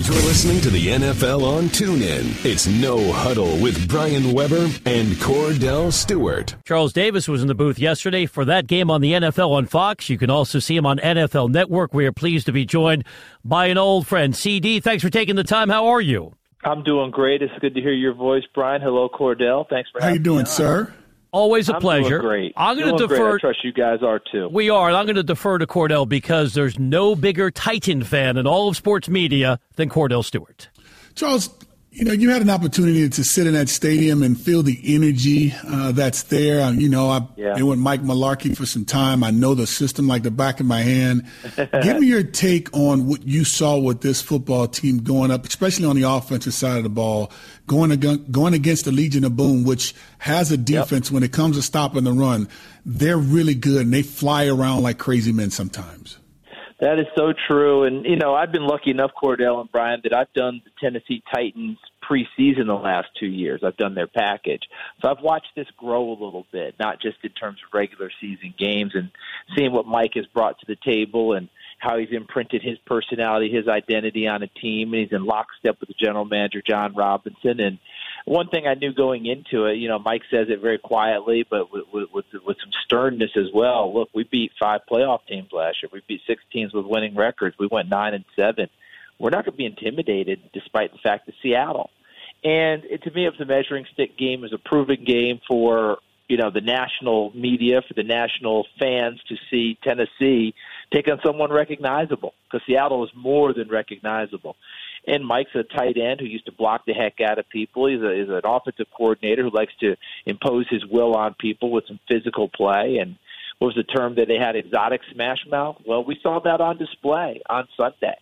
You're listening to the NFL on TuneIn. It's No Huddle with Brian Weber and Kordell Stewart. Charles Davis was in the booth yesterday for that game on the NFL on Fox. You can also see him on NFL Network. We are pleased to be joined by an old friend, CD. Thanks for taking the time. How are you? I'm doing great. It's good to hear your voice, Brian. Hello, Kordell. Thanks for having me. How having you doing, me sir? Always a I'm pleasure. Great. I'm going to Doing great. defer. I trust you guys are too. We are, and I'm going to defer to Kordell because there's no bigger Titan fan in all of sports media than Kordell Stewart. Charles, you know, you had an opportunity to sit in that stadium and feel the energy uh, that's there. Uh, you know, I've Yeah. been with Mike Mularkey for some time. I know the system like the back of my hand. Give me your take on what you saw with this football team going up, especially on the offensive side of the ball, going ag- going against the Legion of Boom, which has a defense when it comes to stopping the run. They're really good and they fly around like crazy men sometimes. That is so true. And, you know, I've been lucky enough, Kordell and Brian, that I've done the Tennessee Titans preseason the last two years. I've done their package. So I've watched this grow a little bit, not just in terms of regular season games and seeing what Mike has brought to the table and how he's imprinted his personality, his identity on a team, and he's in lockstep with the general manager, Jon Robinson. And one thing I knew going into it, you know, Mike says it very quietly, but with, with, with, some sternness as well. Look, we beat five playoff teams last year. We beat six teams with winning records. We went nine and seven. We're not going to be intimidated, despite the fact that Seattle. And it, to me, it was a measuring stick game. Was a proven game for you know the national media, for the national fans to see Tennessee take on someone recognizable because Seattle is more than recognizable. And Mike's a tight end who used to block the heck out of people. He's, a, he's an offensive coordinator who likes to impose his will on people with some physical play. And what was the term that they had? Exotic smash mouth. Well, we saw that on display on Sunday.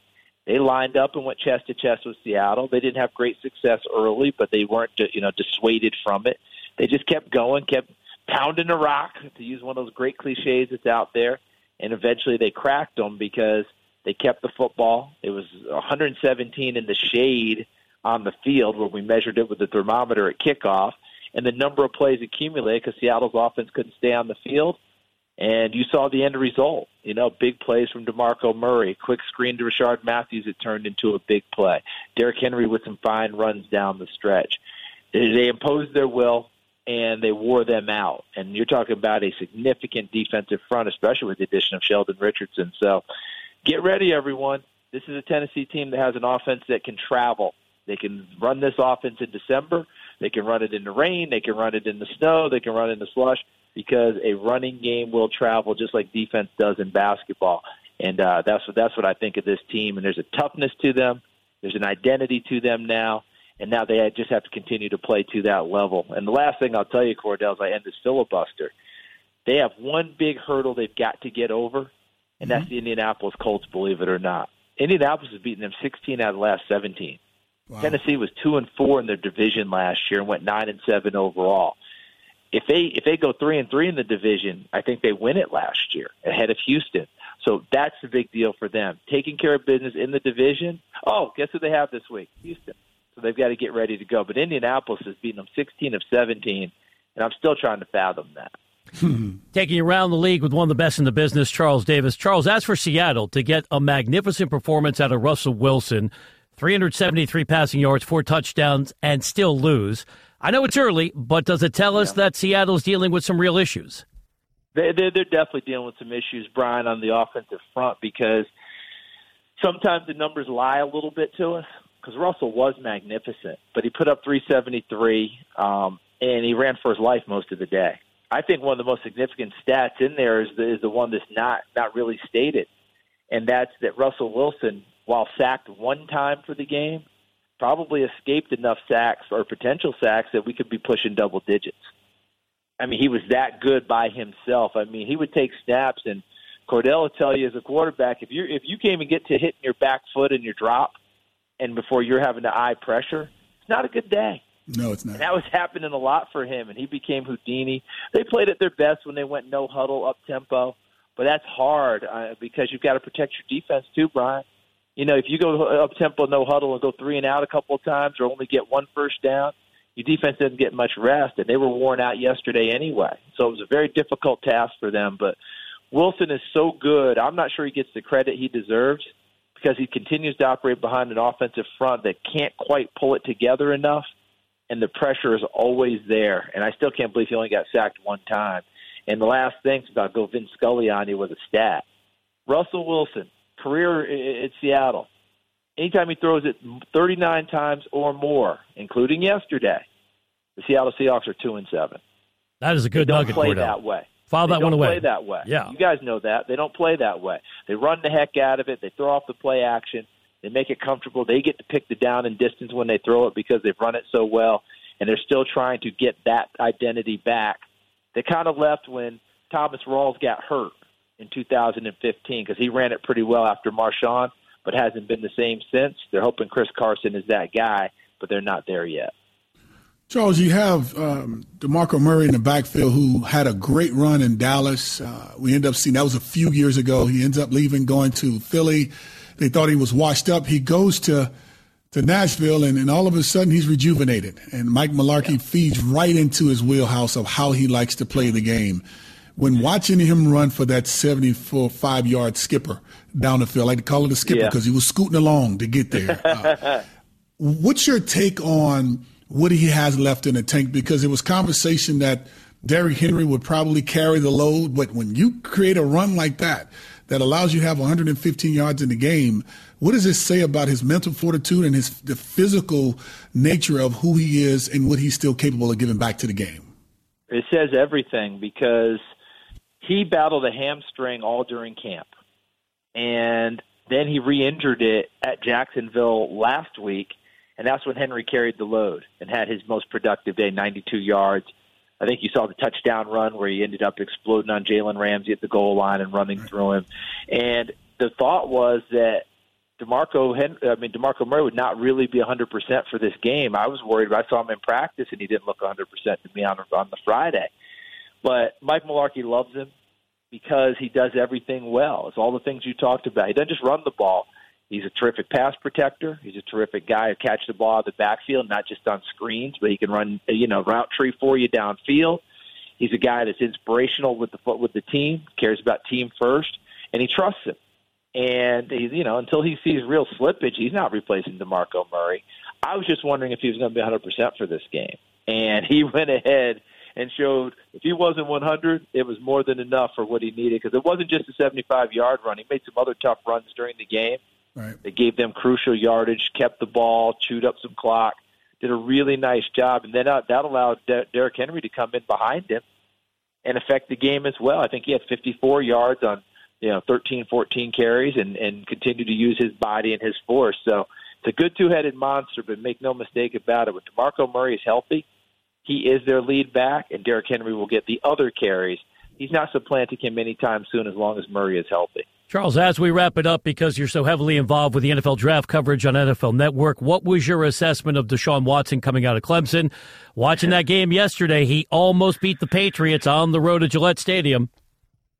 They lined up and went chest to chest with Seattle. They didn't have great success early, but they weren't, you know, dissuaded from it. They just kept going, kept pounding the rock, to use one of those great cliches that's out there, and eventually they cracked them because they kept the football. It was 117 in the shade on the field where we measured it with the thermometer at kickoff, and the number of plays accumulated because Seattle's offense couldn't stay on the field. And you saw the end result. You know, big plays from DeMarco Murray, quick screen to Rishard Matthews. It turned into a big play. Derrick Henry with some fine runs down the stretch. They imposed their will and they wore them out. And you're talking about a significant defensive front, especially with the addition of Sheldon Richardson. So get ready, everyone. This is a Tennessee team that has an offense that can travel. They can run this offense in December. They can run it in the rain. They can run it in the snow. They can run it in the slush because a running game will travel just like defense does in basketball. And uh, that's what that's what I think of this team. And there's a toughness to them. There's an identity to them now. And now they just have to continue to play to that level. And the last thing I'll tell you, Kordell, as I end this filibuster, they have one big hurdle they've got to get over, and that's the Indianapolis Colts, believe it or not. Indianapolis has beaten them 16 out of the last 17. Tennessee was two and four in their division last year and went nine and seven overall. If they if they go three and three in the division, I think they win it last year ahead of Houston. So that's the big deal for them. Taking care of business in the division. Oh, guess who they have this week? Houston. So they've got to get ready to go. But Indianapolis has beaten them 16 of 17, and I'm still trying to fathom that. Taking you around the league with one of the best in the business, Charles Davis. Charles, as for Seattle, to get a magnificent performance out of Russell Wilson, 373 passing yards, four touchdowns, and still lose. I know it's early, but does it tell us that Seattle's dealing with some real issues? They, they're, they're definitely dealing with some issues, Brian, on the offensive front because sometimes the numbers lie a little bit to us. Because Russell was magnificent, but he put up 373, um, and he ran for his life most of the day. I think one of the most significant stats in there is the, is the one that's not not really stated, and that's that Russell Wilson, while sacked one time for the game, probably escaped enough sacks or potential sacks that we could be pushing double digits. I mean, he was that good by himself. I mean, he would take snaps, and Kordell will tell you as a quarterback, if you if you can't even get to hitting your back foot and your drop, and before you're having to eye pressure, it's not a good day. No, it's not. And that was happening a lot for him, and he became Houdini. They played at their best when they went no huddle, up tempo, but that's hard uh, because you've got to protect your defense too, Brian. You know, if you go up tempo, no huddle, and go three and out a couple of times, or only get one first down, your defense doesn't get much rest, and they were worn out yesterday anyway. So it was a very difficult task for them. But Wilson is so good; I'm not sure he gets the credit he deserves because he continues to operate behind an offensive front that can't quite pull it together enough, and the pressure is always there. And I still can't believe he only got sacked one time. And the last thing, I'll go Vin Scully on you with a stat. Russell Wilson, career at Seattle, anytime he throws it 39 times or more, including yesterday, the Seattle Seahawks are two and seven. That is a good they don't nugget. Play that way. File they that don't one away. Play that way. Yeah, you guys know that they don't play that way. They run the heck out of it. They throw off the play action. They make it comfortable. They get to pick the down and distance when they throw it because they've run it so well, and they're still trying to get that identity back. They kind of left when Thomas Rawls got hurt in 2015 because he ran it pretty well after Marshawn, but hasn't been the same since. They're hoping Chris Carson is that guy, but they're not there yet. Charles, you have um, DeMarco Murray in the backfield who had a great run in Dallas. Uh, we end up seeing that was a few years ago. He ends up leaving, going to Philly. They thought he was washed up. He goes to to Nashville, and, and all of a sudden he's rejuvenated. And Mike Mularkey yeah. feeds right into his wheelhouse of how he likes to play the game. When watching him run for that 75 yard skipper down the field, I like to call it a skipper because yeah. he was scooting along to get there. Uh, what's your take on what he has left in the tank? Because it was conversation that Derrick Henry would probably carry the load, but when you create a run like that, that allows you to have 115 yards in the game. What does this say about his mental fortitude and his the physical nature of who he is and what he's still capable of giving back to the game? It says everything because he battled a hamstring all during camp, and then he re-injured it at Jacksonville last week, and that's when Henry carried the load and had his most productive day, 92 yards I think you saw the touchdown run where he ended up exploding on Jalen Ramsey at the goal line and running through him. And the thought was that Demarco, I mean Demarco Murray would not really be 100% for this game. I was worried. I saw him in practice and he didn't look 100% to me on on the Friday. But Mike Mularkey loves him because he does everything well. It's all the things you talked about. He doesn't just run the ball. He's a terrific pass protector. He's a terrific guy who catch the ball out of the backfield, not just on screens, but he can run, you know, route tree for you downfield. He's a guy that's inspirational with the with the team, cares about team first, and he trusts him. And he's, you know, until he sees real slippage, he's not replacing DeMarco Murray. I was just wondering if he was going to be 100% for this game, and he went ahead and showed if he wasn't 100, it was more than enough for what he needed because it wasn't just a 75 yard run. He made some other tough runs during the game Right. They gave them crucial yardage, kept the ball, chewed up some clock, did a really nice job, and then uh, that allowed De- Derrick Henry to come in behind him and affect the game as well. I think he had 54 yards on you know 13, 14 carries, and and continued to use his body and his force. So it's a good two-headed monster, but make no mistake about it. When Demarco Murray is healthy, he is their lead back, and Derrick Henry will get the other carries. He's not supplanting him anytime soon as long as Murray is healthy. Charles, as we wrap it up, because you're so heavily involved with the NFL draft coverage on NFL Network, what was your assessment of Deshaun Watson coming out of Clemson? Watching that game yesterday, he almost beat the Patriots on the road to Gillette Stadium.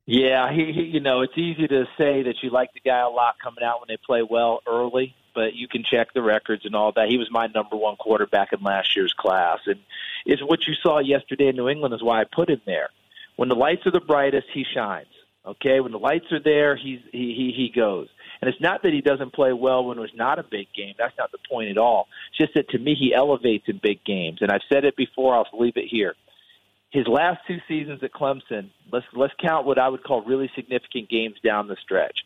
Yeah, he, he, you know, it's easy to say that you like the guy a lot coming out when they play well early, but you can check the records and all that. He was my number one quarterback in last year's class, and it's what you saw yesterday in New England is why I put him there. When the lights are the brightest, he shines. Okay, when the lights are there, he's he he, he goes. And it's not that he doesn't play well when it's not a big game. That's not the point at all. It's just that to me he elevates in big games. And I've said it before, I'll leave it here. His last two seasons at Clemson, let's let's count what I would call really significant games down the stretch.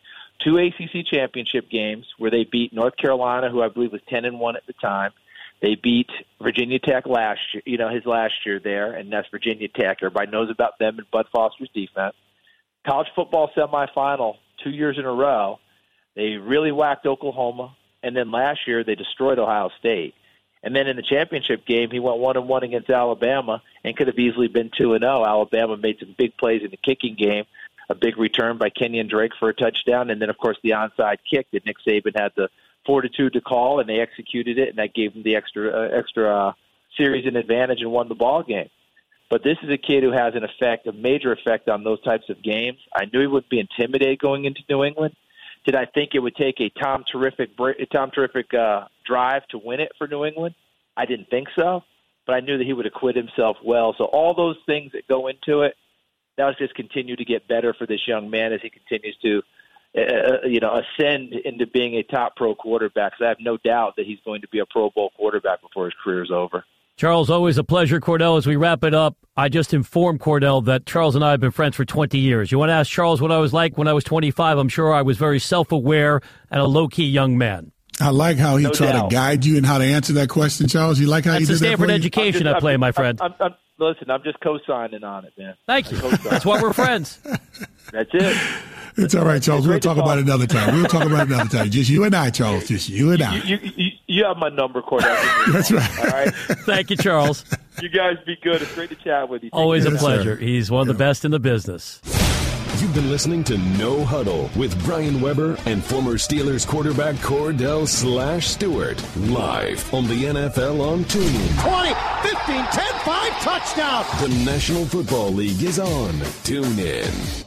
Two ACC championship games where they beat North Carolina, who I believe was ten and one at the time. They beat Virginia Tech last year, you know, his last year there, and that's Virginia Tech. Everybody knows about them and Bud Foster's defense college football semifinal two years in a row. They really whacked Oklahoma, and then last year they destroyed Ohio State. And then in the championship game, he went one and one against Alabama and could have easily been two and zero. Alabama made some big plays in the kicking game, a big return by Kenyon Drake for a touchdown, and then of course the onside kick that Nick Saban had the fortitude to call, and they executed it, and that gave them the extra uh, extra uh, series and advantage and won the ball game. But this is a kid who has an effect, a major effect on those types of games. I knew he would be intimidated going into New England. Did I think it would take a Tom terrific, Tom terrific uh, drive to win it for New England? I didn't think so, but I knew that he would acquit himself well. So all those things that go into it, that was just continue to get better for this young man as he continues to uh, you know, ascend into being a top pro quarterback. So I have no doubt that he's going to be a Pro Bowl quarterback before his career is over. Charles, always a pleasure. Kordell, as we wrap it up, I just informed Kordell that Charles and I have been friends for 20 years. You want to ask Charles what I was like when I was 25? I'm sure I was very self aware and a low key young man. I like how he no tried doubt. to guide you and how to answer that question, Charles. You like how That's he did the Stanford that education just, I play, my friend. I'm, I'm, listen, I'm just co-signing on it, man. Thank you. That's why we're friends. That's it. It's all right, Charles. We'll talk about it another time. We'll talk about it another time. Just you and I, Charles. Just you and I. You, you, you have my number, Kordell. That's right. All right. Thank you, Charles. You guys be good. It's great to chat with you. Always a pleasure. He's one of the best in the business. You've been listening to No Huddle with Brian Weber and former Steelers quarterback Kordell Slash Stewart live on the NFL on TuneIn. 20, 15, 10, 5, touchdown. The National Football League is on TuneIn.